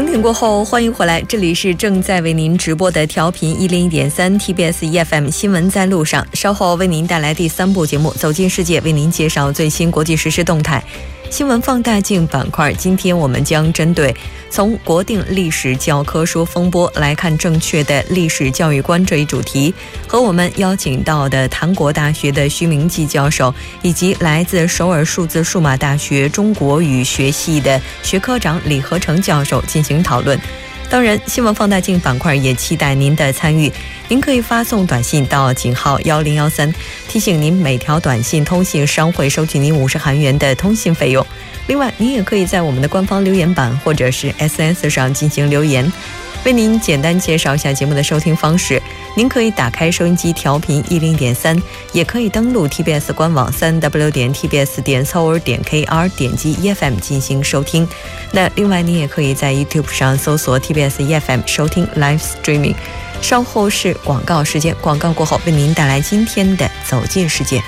整点过后，欢迎回来，这里是正在为您直播的调频一零一点三 TBS EFM 新闻在路上，稍后为您带来第三部节目《走进世界》，为您介绍最新国际时事动态。新闻放大镜板块，今天我们将针对从国定历史教科书风波来看正确的历史教育观这一主题，和我们邀请到的韩国大学的徐明季教授，以及来自首尔数字数码大学中国语学系的学科长李和成教授进行讨论。当然，新闻放大镜板块也期待您的参与。您可以发送短信到井号幺零幺三，提醒您每条短信通信商会收取您五十韩元的通信费用。另外，您也可以在我们的官方留言板或者是 SNS 上进行留言。为您简单介绍一下节目的收听方式：您可以打开收音机调频一零点三，也可以登录 TBS 官网三 W 点 TBS 点 s o r 点 KR，点击 EFM 进行收听。那另外，您也可以在 YouTube 上搜索 TBS EFM 收听 Live Streaming。稍后是广告时间，广告过后为您带来今天的走进世界。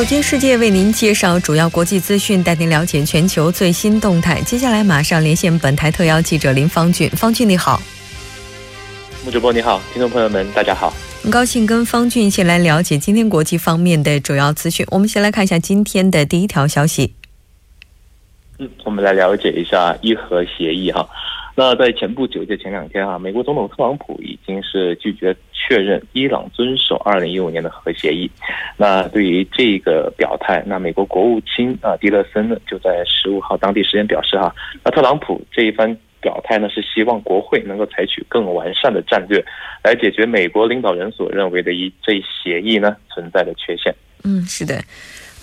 走进世界，为您介绍主要国际资讯，带您了解全球最新动态。接下来马上连线本台特邀记者林方俊。方俊，你好。穆主播你好，听众朋友们大家好。很高兴跟方俊一起来了解今天国际方面的主要资讯。我们先来看一下今天的第一条消息。嗯，我们来了解一下伊核协议哈。那在前不久，就前两天啊，美国总统特朗普已经是拒绝确认伊朗遵守二零一五年的核协议。那对于这个表态，那美国国务卿啊蒂勒森呢就在十五号当地时间表示哈，那特朗普这一番表态呢是希望国会能够采取更完善的战略，来解决美国领导人所认为的一这一协议呢存在的缺陷。嗯，是的。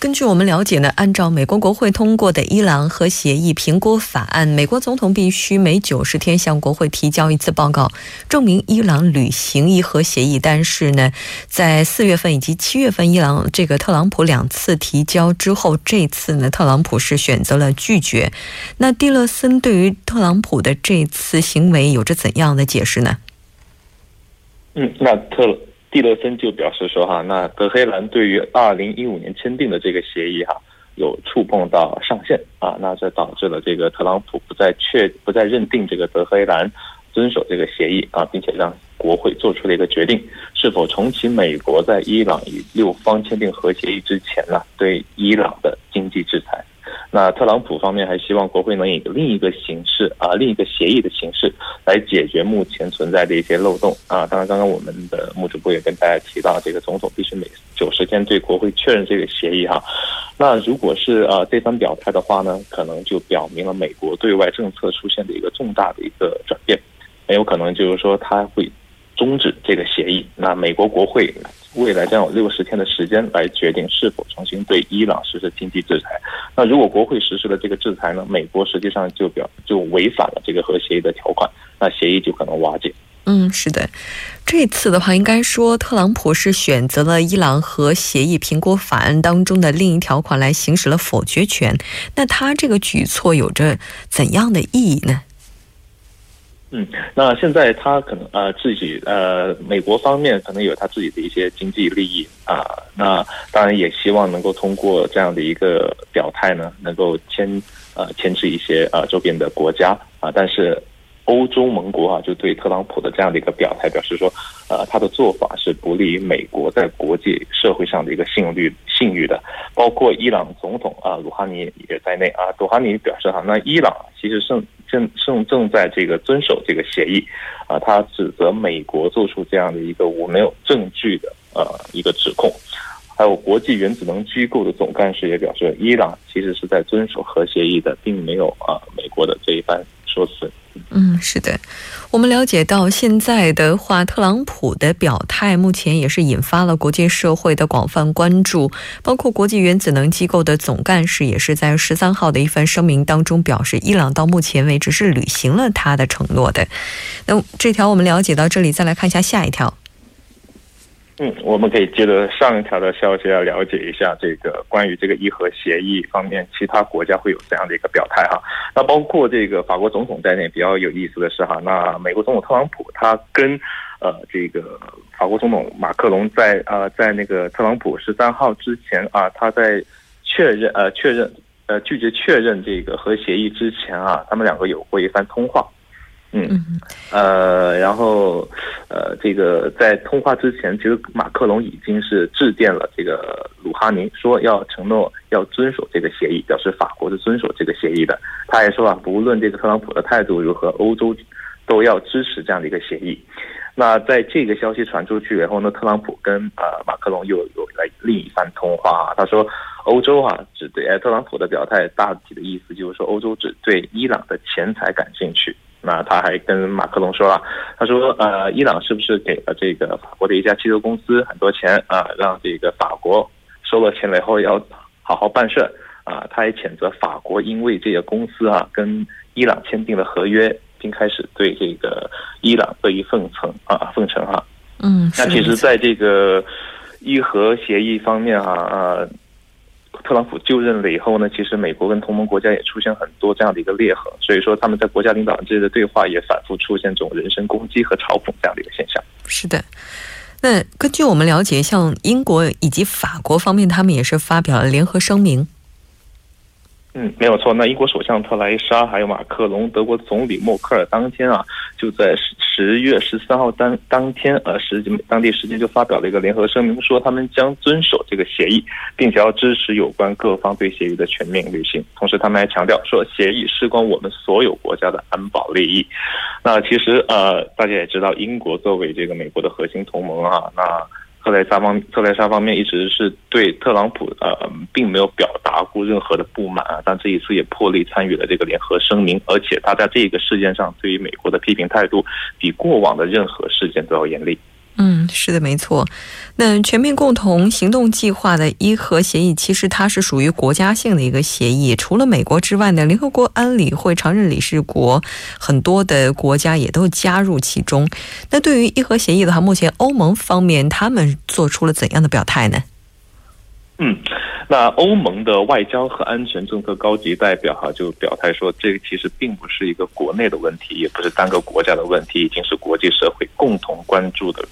根据我们了解呢，按照美国国会通过的伊朗核协议评估法案，美国总统必须每九十天向国会提交一次报告，证明伊朗履行伊核协议。但是呢，在四月份以及七月份，伊朗这个特朗普两次提交之后，这次呢，特朗普是选择了拒绝。那蒂勒森对于特朗普的这次行为有着怎样的解释呢？嗯，那特。蒂勒森就表示说：“哈，那德黑兰对于二零一五年签订的这个协议哈，有触碰到上限啊，那这导致了这个特朗普不再确不再认定这个德黑兰遵守这个协议啊，并且让国会做出了一个决定，是否重启美国在伊朗与六方签订核协议之前呢对伊朗的经济制裁。”那特朗普方面还希望国会能以另一个形式啊，另一个协议的形式来解决目前存在的一些漏洞啊。当然，刚刚我们的穆主播也跟大家提到，这个总统必须每九十天对国会确认这个协议哈。那如果是呃这番表态的话呢，可能就表明了美国对外政策出现的一个重大的一个转变，很有可能就是说他会终止这个协议。那美国国会。未来将有六十天的时间来决定是否重新对伊朗实施经济制裁。那如果国会实施了这个制裁呢？美国实际上就表就违反了这个核协议的条款，那协议就可能瓦解。嗯，是的，这次的话，应该说特朗普是选择了伊朗核协议评估法案当中的另一条款来行使了否决权。那他这个举措有着怎样的意义呢？嗯，那现在他可能呃自己呃美国方面可能有他自己的一些经济利益啊，那当然也希望能够通过这样的一个表态呢，能够牵呃牵制一些呃周边的国家啊，但是。欧洲盟国啊，就对特朗普的这样的一个表态表示说，呃，他的做法是不利于美国在国际社会上的一个信用率信誉的。包括伊朗总统啊，鲁哈尼也在内啊。鲁哈尼表示哈，那伊朗其实是正正正在这个遵守这个协议啊。他指责美国做出这样的一个我没有证据的呃一个指控。还有国际原子能机构的总干事也表示，伊朗其实是在遵守核协议的，并没有啊美国的这一番嗯，是的，我们了解到现在的话，特朗普的表态目前也是引发了国际社会的广泛关注，包括国际原子能机构的总干事也是在十三号的一份声明当中表示，伊朗到目前为止是履行了他的承诺的。那这条我们了解到这里，再来看一下下一条。嗯，我们可以接着上一条的消息来了解一下这个关于这个伊核协议方面，其他国家会有怎样的一个表态哈？那包括这个法国总统在内，比较有意思的是哈，那美国总统特朗普他跟呃这个法国总统马克龙在呃在那个特朗普十三号之前啊，他在确认呃确认呃拒绝确认这个核协议之前啊，他们两个有过一番通话。嗯，呃，然后，呃，这个在通话之前，其实马克龙已经是致电了这个鲁哈尼，说要承诺要遵守这个协议，表示法国是遵守这个协议的。他也说啊，不论这个特朗普的态度如何，欧洲都要支持这样的一个协议。那在这个消息传出去以后呢，特朗普跟呃马克龙又有了另一番通话。啊他说，欧洲啊只对特朗普的表态大体的意思就是说，欧洲只对伊朗的钱财感兴趣。那他还跟马克龙说了，他说，呃，伊朗是不是给了这个法国的一家汽车公司很多钱啊？让这个法国收了钱了以后要好好办事啊？他也谴责法国因为这个公司啊跟伊朗签订了合约，并开始对这个伊朗恶意奉承啊奉承哈。嗯，那其实在这个伊核协议方面啊呃。特朗普就任了以后呢，其实美国跟同盟国家也出现很多这样的一个裂痕，所以说他们在国家领导人之间的对话也反复出现这种人身攻击和嘲讽这样的一个现象。是的，那根据我们了解，像英国以及法国方面，他们也是发表了联合声明。嗯，没有错。那英国首相特莱莎还有马克龙，德国总理默克尔当天啊，就在十十月十三号当当天呃时当地时间就发表了一个联合声明，说他们将遵守这个协议，并且要支持有关各方对协议的全面履行。同时，他们还强调说，协议事关我们所有国家的安保利益。那其实呃，大家也知道，英国作为这个美国的核心同盟啊，那。特莱莎方特莱莎方面一直是对特朗普呃并没有表达过任何的不满啊，但这一次也破例参与了这个联合声明，而且他在这个事件上对于美国的批评态度比过往的任何事件都要严厉。嗯，是的，没错。那全面共同行动计划的伊核协议，其实它是属于国家性的一个协议。除了美国之外呢，联合国安理会常任理事国很多的国家也都加入其中。那对于伊核协议的话，目前欧盟方面他们做出了怎样的表态呢？嗯，那欧盟的外交和安全政策高级代表哈就表态说，这个其实并不是一个国内的问题，也不是单个国家的问题，已经是国际社会共同关注的。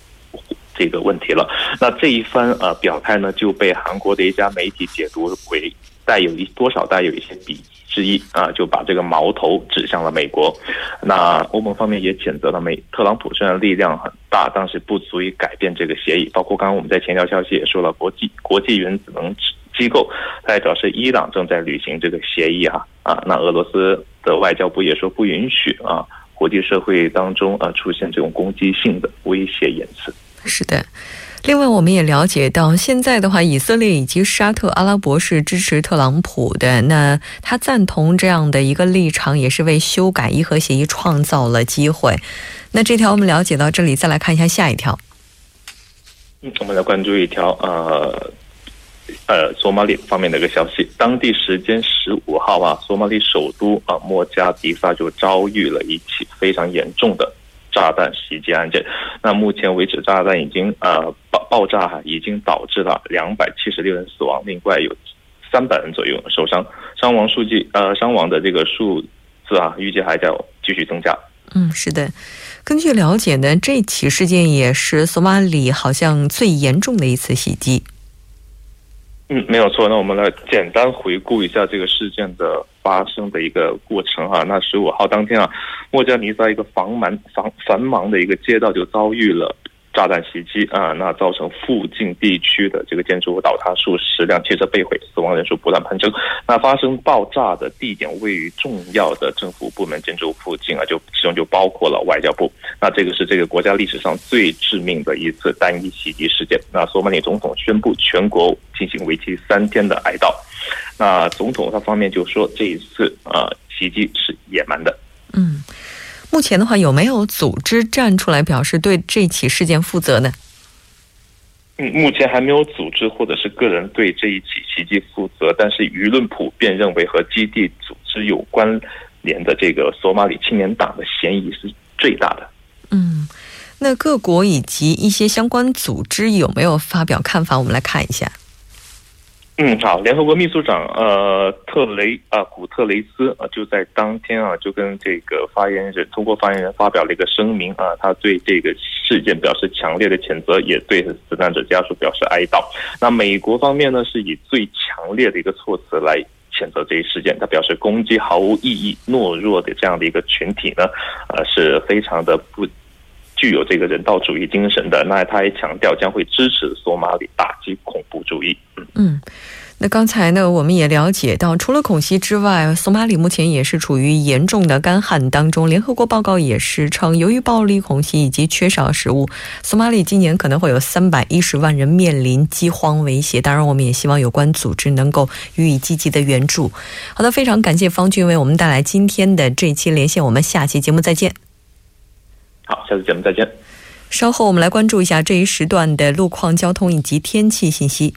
这个问题了，那这一番呃表态呢，就被韩国的一家媒体解读为带有一多少带有一些鄙夷之意啊，就把这个矛头指向了美国。那欧盟方面也谴责了美特朗普虽然力量很大，但是不足以改变这个协议。包括刚刚我们在前条消息也说了，国际国际原子能机构代表是伊朗正在履行这个协议哈啊，那俄罗斯的外交部也说不允许啊，国际社会当中啊出现这种攻击性的威胁言辞。是的，另外我们也了解到，现在的话，以色列以及沙特阿拉伯是支持特朗普的。那他赞同这样的一个立场，也是为修改伊核协议创造了机会。那这条我们了解到这里，再来看一下下一条。嗯，我们来关注一条呃呃，索马里方面的一个消息。当地时间十五号啊，索马里首都啊莫加迪萨就遭遇了一起非常严重的。炸弹袭击案件，那目前为止，炸弹已经呃爆爆炸哈，已经导致了两百七十六人死亡，另外有三百人左右受伤，伤亡数据呃伤亡的这个数字啊，预计还在继续增加。嗯，是的，根据了解呢，这起事件也是索马里好像最严重的一次袭击。嗯，没有错。那我们来简单回顾一下这个事件的发生的一个过程哈。那十五号当天啊，莫加尼在一个繁忙繁繁忙的一个街道就遭遇了。炸弹袭击啊，那造成附近地区的这个建筑物倒塌，数十辆汽车被毁，死亡人数不断攀升。那发生爆炸的地点位于重要的政府部门建筑附近啊，就其中就包括了外交部。那这个是这个国家历史上最致命的一次单一袭击事件。那索马里总统宣布全国进行为期三天的哀悼。那总统他方面就说这一次啊袭击是野蛮的。嗯。目前的话，有没有组织站出来表示对这起事件负责呢？嗯，目前还没有组织或者是个人对这一起袭击负责，但是舆论普遍认为和基地组织有关联的这个索马里青年党的嫌疑是最大的。嗯，那各国以及一些相关组织有没有发表看法？我们来看一下。嗯，好，联合国秘书长呃特雷啊古特雷斯啊就在当天啊就跟这个发言人通过发言人发表了一个声明啊，他对这个事件表示强烈的谴责，也对死难者家属表示哀悼。那美国方面呢是以最强烈的一个措辞来谴责这一事件，他表示攻击毫无意义、懦弱的这样的一个群体呢，呃是非常的不具有这个人道主义精神的。那他也强调将会支持索马里打击恐怖主义。嗯，那刚才呢，我们也了解到，除了恐袭之外，索马里目前也是处于严重的干旱当中。联合国报告也是称，由于暴力恐袭以及缺少食物，索马里今年可能会有三百一十万人面临饥荒威胁。当然，我们也希望有关组织能够予以积极的援助。好的，非常感谢方俊为我们带来今天的这期连线，我们下期节目再见。好，下次节目再见。稍后我们来关注一下这一时段的路况、交通以及天气信息。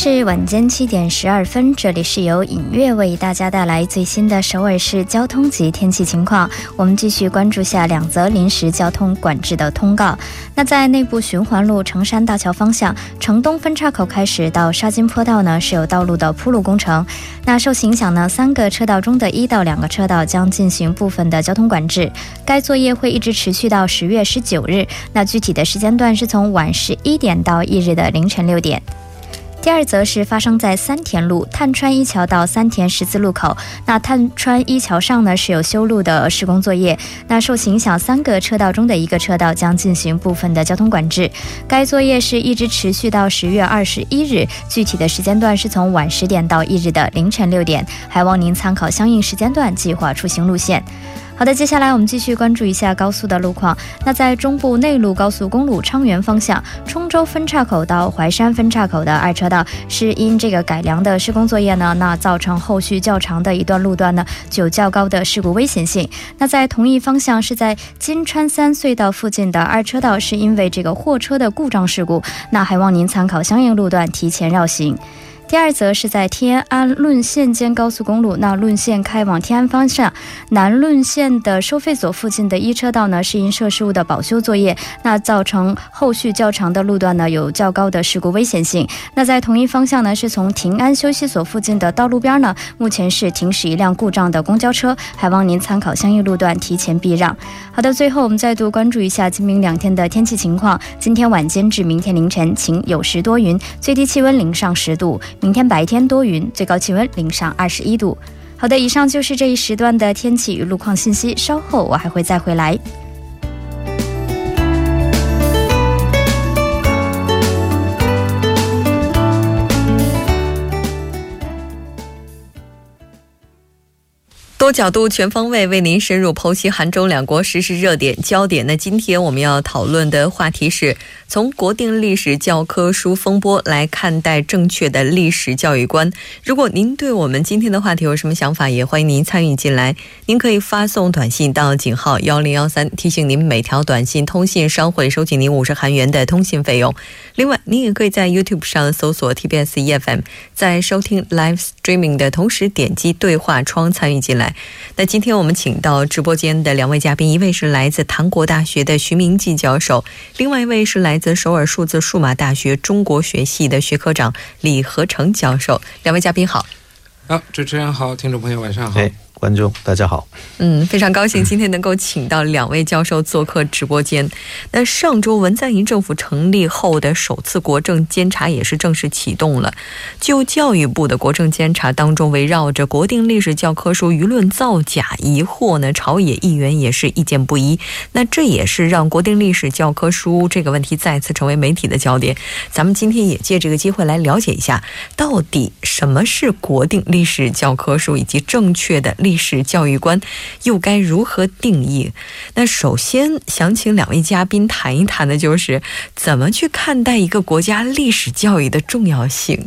是晚间七点十二分，这里是由影月为大家带来最新的首尔市交通及天气情况。我们继续关注下两则临时交通管制的通告。那在内部循环路城山大桥方向，城东分叉口开始到沙金坡道呢是有道路的铺路工程。那受其影响呢，三个车道中的一到两个车道将进行部分的交通管制。该作业会一直持续到十月十九日。那具体的时间段是从晚十一点到翌日的凌晨六点。第二则是发生在三田路探川一桥到三田十字路口。那探川一桥上呢是有修路的施工作业，那受影响三个车道中的一个车道将进行部分的交通管制。该作业是一直持续到十月二十一日，具体的时间段是从晚十点到翌日的凌晨六点，还望您参考相应时间段计划出行路线。好的，接下来我们继续关注一下高速的路况。那在中部内陆高速公路昌原方向，冲州分岔口到淮山分岔口的二车道，是因这个改良的施工作业呢，那造成后续较长的一段路段呢，就有较高的事故危险性。那在同一方向，是在金川三隧道附近的二车道，是因为这个货车的故障事故，那还望您参考相应路段提前绕行。第二则是在天安论线间高速公路，那论线开往天安方向，南论线的收费所附近的一车道呢，是因设施物的保修作业，那造成后续较长的路段呢，有较高的事故危险性。那在同一方向呢，是从平安休息所附近的道路边呢，目前是停驶一辆故障的公交车，还望您参考相应路段提前避让。好的，最后我们再度关注一下今明两天的天气情况。今天晚间至明天凌晨晴有时多云，最低气温零上十度。明天白天多云，最高气温零上二十一度。好的，以上就是这一时段的天气与路况信息。稍后我还会再回来。多角度、全方位为您深入剖析韩中两国实时热点焦点。那今天我们要讨论的话题是从国定历史教科书风波来看待正确的历史教育观。如果您对我们今天的话题有什么想法，也欢迎您参与进来。您可以发送短信到井号幺零幺三，提醒您每条短信通信商会收取您五十韩元的通信费用。另外，您也可以在 YouTube 上搜索 TBS EFM，在收听 Live Streaming 的同时点击对话窗参与进来。那今天我们请到直播间的两位嘉宾，一位是来自韩国大学的徐明季教授，另外一位是来自首尔数字数码大学中国学系的学科长李和成教授。两位嘉宾好。好，主持人好，听众朋友晚上好。观众大家好，嗯，非常高兴今天能够请到两位教授做客直播间。那上周文在寅政府成立后的首次国政监察也是正式启动了。就教育部的国政监察当中，围绕着国定历史教科书舆论造假疑惑呢，朝野议员也是意见不一。那这也是让国定历史教科书这个问题再次成为媒体的焦点。咱们今天也借这个机会来了解一下，到底什么是国定历史教科书，以及正确的。历史教育观又该如何定义？那首先想请两位嘉宾谈一谈的，就是怎么去看待一个国家历史教育的重要性。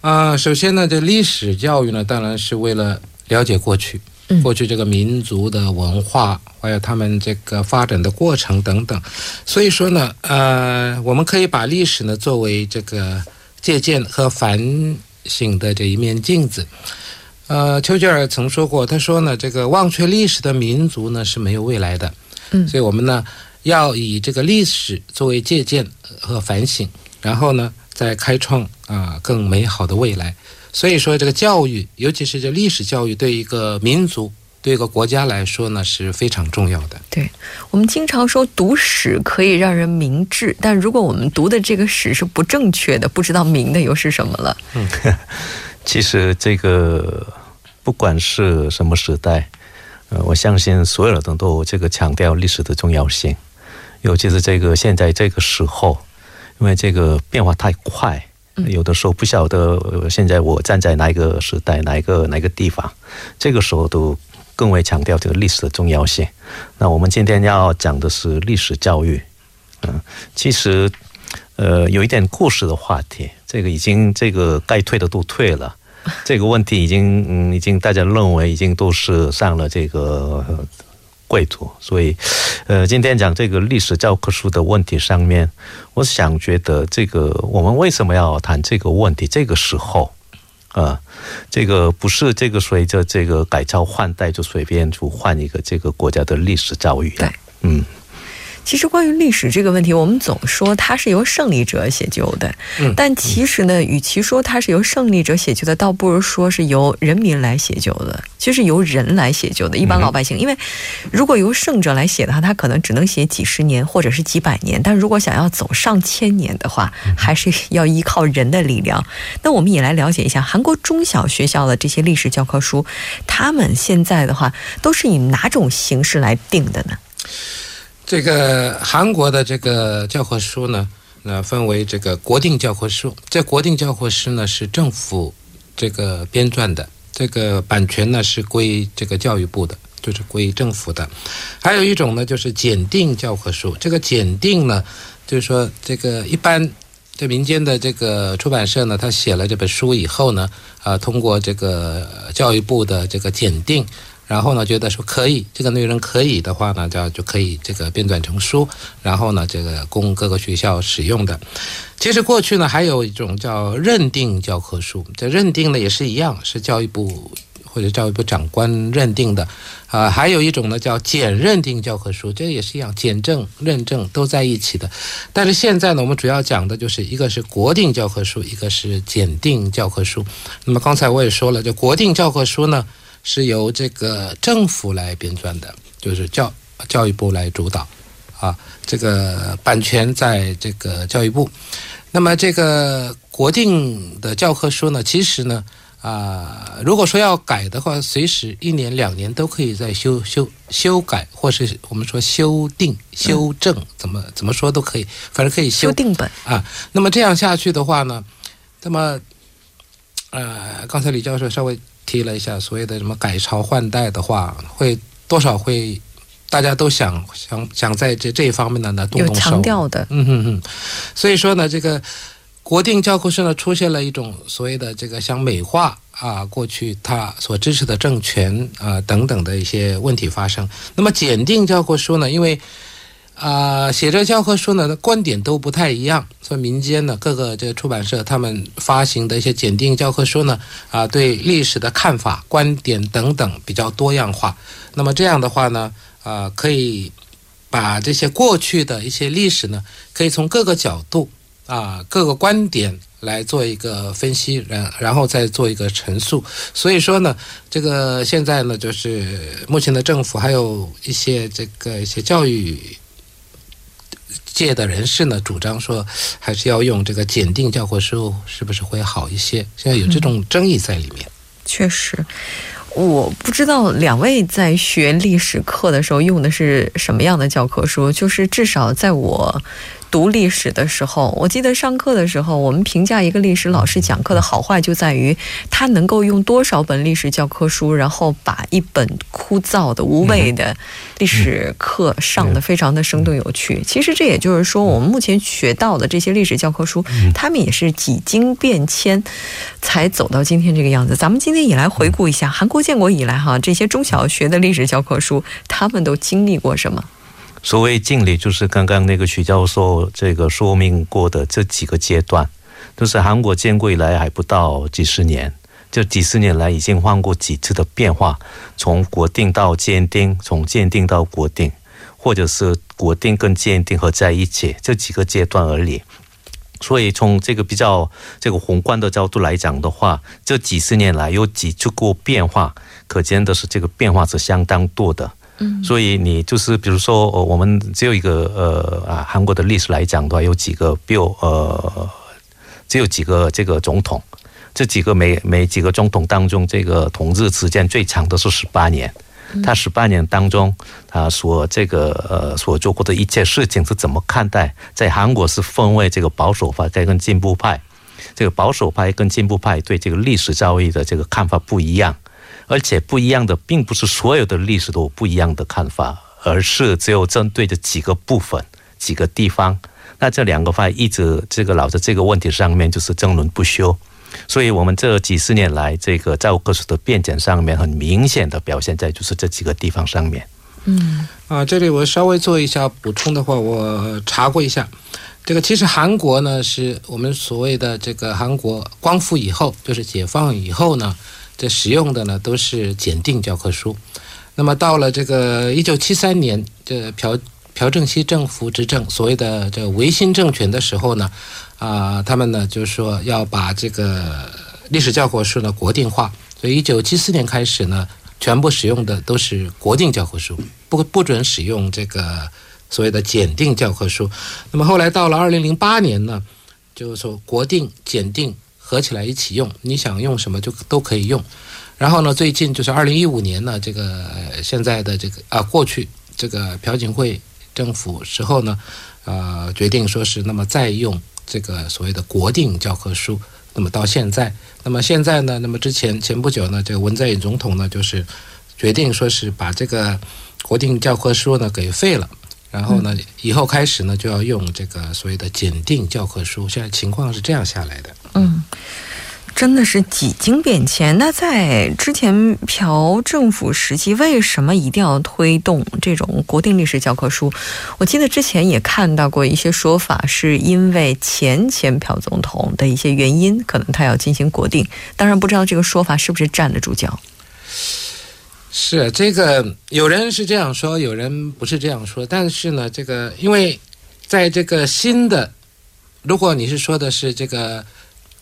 啊，首先呢，这历史教育呢，当然是为了了解过去，过去这个民族的文化，还有他们这个发展的过程等等。所以说呢，呃，我们可以把历史呢作为这个借鉴和反省的这一面镜子。呃，丘吉尔曾说过，他说呢，这个忘却历史的民族呢是没有未来的。嗯，所以我们呢要以这个历史作为借鉴和反省，然后呢再开创啊更美好的未来。所以说，这个教育，尤其是这历史教育，对一个民族、对一个国家来说呢是非常重要的。对我们经常说读史可以让人明智，但如果我们读的这个史是不正确的，不知道明的又是什么了。嗯，其实这个。不管是什么时代，呃，我相信所有人都这个强调历史的重要性，尤其是这个现在这个时候，因为这个变化太快，有的时候不晓得现在我站在哪一个时代、哪一个哪个地方，这个时候都更为强调这个历史的重要性。那我们今天要讲的是历史教育，嗯，其实呃有一点故事的话题，这个已经这个该退的都退了。这个问题已经，嗯，已经大家认为已经都是上了这个贵族，所以，呃，今天讲这个历史教科书的问题上面，我想觉得这个我们为什么要谈这个问题？这个时候，啊，这个不是这个随着这个改朝换代就随便就换一个这个国家的历史教育，对，嗯。其实关于历史这个问题，我们总说它是由胜利者写就的，嗯，但其实呢，与其说它是由胜利者写就的，倒不如说是由人民来写就的，就是由人来写就的。一般老百姓，因为如果由胜者来写的话，他可能只能写几十年或者是几百年，但如果想要走上千年的话，还是要依靠人的力量。那我们也来了解一下韩国中小学校的这些历史教科书，他们现在的话都是以哪种形式来定的呢？这个韩国的这个教科书呢，那分为这个国定教科书。这国定教科书呢是政府这个编撰的，这个版权呢是归这个教育部的，就是归政府的。还有一种呢就是检定教科书。这个检定呢，就是说这个一般这民间的这个出版社呢，他写了这本书以后呢，啊，通过这个教育部的这个检定。然后呢，觉得说可以，这个内容可以的话呢，就就可以这个编纂成书，然后呢，这个供各个学校使用的。其实过去呢，还有一种叫认定教科书，这认定呢也是一样，是教育部或者教育部长官认定的。啊，还有一种呢叫检认定教科书，这也是一样，检证、认证都在一起的。但是现在呢，我们主要讲的就是一个是国定教科书，一个是检定教科书。那么刚才我也说了，这国定教科书呢。是由这个政府来编撰的，就是教教育部来主导，啊，这个版权在这个教育部。那么这个国定的教科书呢，其实呢，啊，如果说要改的话，随时一年两年都可以再修修修改，或是我们说修订、修正，怎么怎么说都可以，反正可以修订本啊。那么这样下去的话呢，那么，呃，刚才李教授稍微。提了一下所谓的什么改朝换代的话，会多少会大家都想想想在这这一方面呢呢动动手，强调的，嗯哼哼。所以说呢，这个国定教科书呢出现了一种所谓的这个想美化啊过去他所支持的政权啊等等的一些问题发生。那么检定教科书呢，因为啊，写这教科书呢，观点都不太一样。所以民间呢，各个这个出版社他们发行的一些检定教科书呢，啊，对历史的看法、观点等等比较多样化。那么这样的话呢，啊，可以把这些过去的一些历史呢，可以从各个角度啊、各个观点来做一个分析，然然后再做一个陈述。所以说呢，这个现在呢，就是目前的政府还有一些这个一些教育。界的人士呢，主张说还是要用这个检定教科书，是不是会好一些？现在有这种争议在里面。确实，我不知道两位在学历史课的时候用的是什么样的教科书。就是至少在我读历史的时候，我记得上课的时候，我们评价一个历史老师讲课的好坏，就在于他能够用多少本历史教科书，然后把一本枯燥的、无味的历史课上的非常的生动有趣。其实这也就是说，我们目前学到的这些历史教科书，他们也是几经变迁才走到今天这个样子。咱们今天也来回顾一下韩国建国以来哈这些中小学的历史教科书，他们都经历过什么？所谓敬礼，就是刚刚那个徐教授这个说明过的这几个阶段，都是韩国建国以来还不到几十年，这几十年来已经换过几次的变化，从国定到鉴定，从鉴定到国定，或者是国定跟鉴定合在一起，这几个阶段而已。所以从这个比较这个宏观的角度来讲的话，这几十年来有几次过变化，可见的是这个变化是相当多的。嗯，所以你就是比如说，我们只有一个呃啊，韩国的历史来讲的话，有几个，比如呃，只有几个这个总统，这几个每每几个总统当中，这个统治时间最长的是十八年。他十八年当中，他所这个呃所做过的一切事情是怎么看待？在韩国是分为这个保守派跟进步派，这个保守派跟进步派对这个历史教育的这个看法不一样。而且不一样的，并不是所有的历史都有不一样的看法，而是只有针对这几个部分、几个地方。那这两个派一直这个老在这个问题上面就是争论不休。所以，我们这几十年来，这个教科书的变迁上面，很明显的表现在就是这几个地方上面。嗯，啊，这里我稍微做一下补充的话，我查过一下，这个其实韩国呢，是我们所谓的这个韩国光复以后，就是解放以后呢。这使用的呢都是检定教科书，那么到了这个一九七三年，这朴朴正熙政府执政，所谓的这维新政权的时候呢，啊，他们呢就是说要把这个历史教科书呢国定化，所以一九七四年开始呢，全部使用的都是国定教科书，不不准使用这个所谓的检定教科书。那么后来到了二零零八年呢，就是说国定检定。合起来一起用，你想用什么就都可以用。然后呢，最近就是二零一五年呢，这个现在的这个啊，过去这个朴槿惠政府时候呢，呃，决定说是那么再用这个所谓的国定教科书。那么到现在，那么现在呢，那么之前前不久呢，这个文在寅总统呢，就是决定说是把这个国定教科书呢给废了。然后呢，以后开始呢，就要用这个所谓的检定教科书。现在情况是这样下来的。嗯，真的是几经变迁。那在之前朴政府时期，为什么一定要推动这种国定历史教科书？我记得之前也看到过一些说法，是因为前前朴总统的一些原因，可能他要进行国定。当然，不知道这个说法是不是站得住脚。是这个，有人是这样说，有人不是这样说。但是呢，这个因为在这个新的，如果你是说的是这个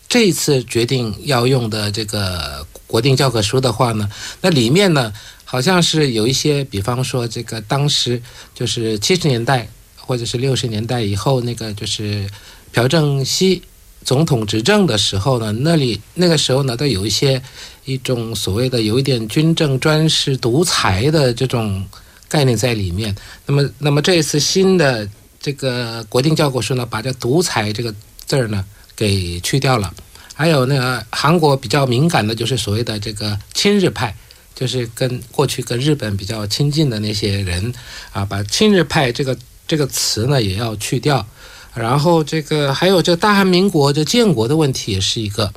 这一次决定要用的这个国定教科书的话呢，那里面呢好像是有一些，比方说这个当时就是七十年代或者是六十年代以后那个就是朴正熙总统执政的时候呢，那里那个时候呢都有一些。一种所谓的有一点军政专制独裁的这种概念在里面。那么，那么这一次新的这个国定教科书呢，把这“独裁”这个字儿呢给去掉了。还有那个韩国比较敏感的就是所谓的这个亲日派，就是跟过去跟日本比较亲近的那些人啊，把亲日派这个这个词呢也要去掉。然后这个还有这大韩民国这建国的问题也是一个。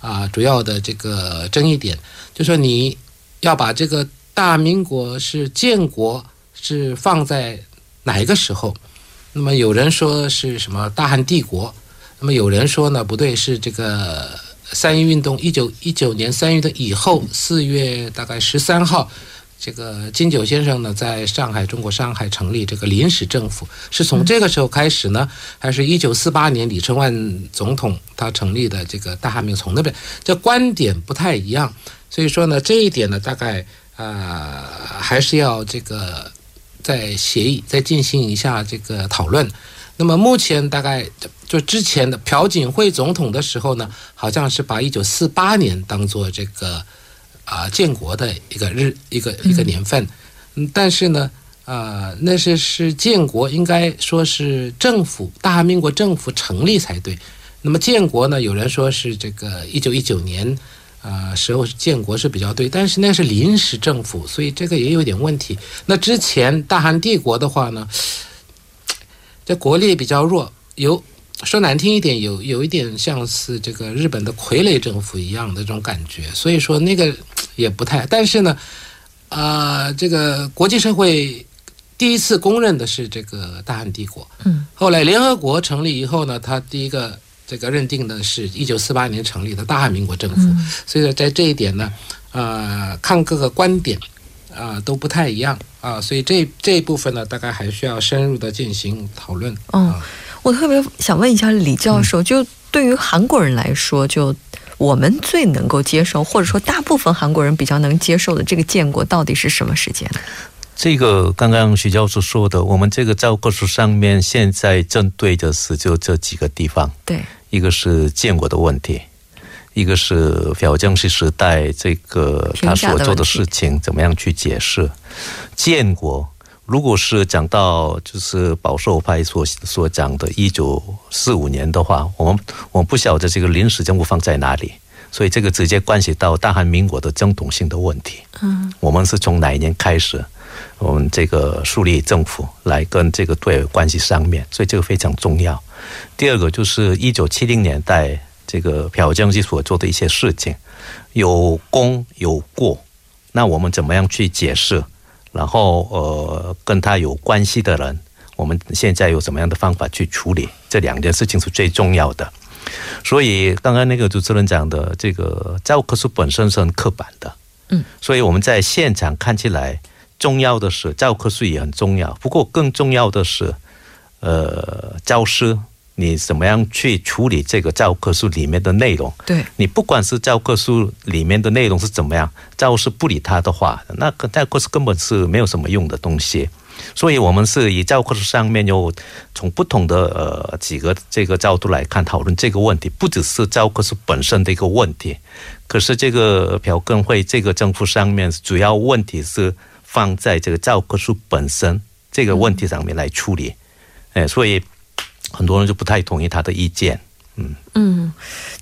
啊，主要的这个争议点，就说你要把这个大民国是建国是放在哪一个时候？那么有人说是什么大汉帝国，那么有人说呢不对，是这个三一运动一九一九年三月的以后四月大概十三号。这个金九先生呢，在上海，中国上海成立这个临时政府，是从这个时候开始呢，还是一九四八年李承晚总统他成立的这个大汉民从那边？这观点不太一样，所以说呢，这一点呢，大概啊，还是要这个在协议再进行一下这个讨论。那么目前大概就之前的朴槿惠总统的时候呢，好像是把一九四八年当做这个。啊，建国的一个日一个一个年份，嗯，但是呢，呃，那是是建国，应该说是政府，大韩民国政府成立才对。那么建国呢，有人说是这个一九一九年，呃，时候建国是比较对，但是那是临时政府，所以这个也有点问题。那之前大韩帝国的话呢，这国力比较弱，有说难听一点，有有一点像是这个日本的傀儡政府一样的这种感觉，所以说那个也不太。但是呢，啊，这个国际社会。第一次公认的是这个大汉帝国，嗯，后来联合国成立以后呢，他第一个这个认定的是一九四八年成立的大汉民国政府，所以说在这一点呢，呃，看各个观点啊都不太一样啊，所以这这一部分呢，大概还需要深入的进行讨论。嗯，我特别想问一下李教授，就对于韩国人来说，就我们最能够接受，或者说大部分韩国人比较能接受的这个建国到底是什么时间？这个刚刚徐教授说的，我们这个教科书上面现在针对的是就这几个地方，对，一个是建国的问题，一个是朴正熙时代这个他所做的事情怎么样去解释。建国如果是讲到就是保守派所所讲的一九四五年的话，我们我们不晓得这个临时政府放在哪里，所以这个直接关系到大韩民国的正统性的问题。嗯，我们是从哪一年开始？我们这个树立政府来跟这个对外关系上面，所以这个非常重要。第二个就是一九七零年代这个朴正熙所做的一些事情，有功有过，那我们怎么样去解释？然后呃，跟他有关系的人，我们现在有什么样的方法去处理？这两件事情是最重要的。所以刚刚那个主持人讲的，这个教科书本身是很刻板的，嗯，所以我们在现场看起来。重要的是教科书也很重要，不过更重要的是，呃，教师你怎么样去处理这个教科书里面的内容？对，你不管是教科书里面的内容是怎么样，教师不理他的话，那个教科书根本是没有什么用的东西。所以，我们是以教科书上面有从不同的呃几个这个角度来看讨论这个问题，不只是教科书本身的一个问题，可是这个朴根会这个政府上面主要问题是。放在这个教科书本身这个问题上面来处理，哎，所以很多人就不太同意他的意见，嗯。嗯。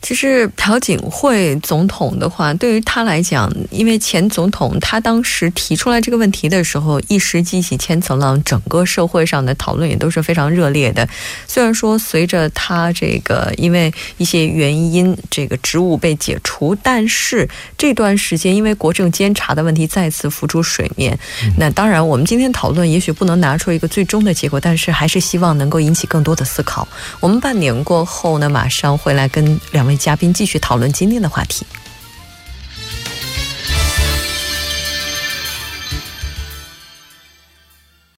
其实朴槿惠总统的话，对于他来讲，因为前总统他当时提出来这个问题的时候，一时激起千层浪，整个社会上的讨论也都是非常热烈的。虽然说随着他这个因为一些原因，这个职务被解除，但是这段时间因为国政监察的问题再次浮出水面。那当然，我们今天讨论也许不能拿出一个最终的结果，但是还是希望能够引起更多的思考。我们半年过后呢，马上回来跟两位嘉宾继续讨论今天的话题。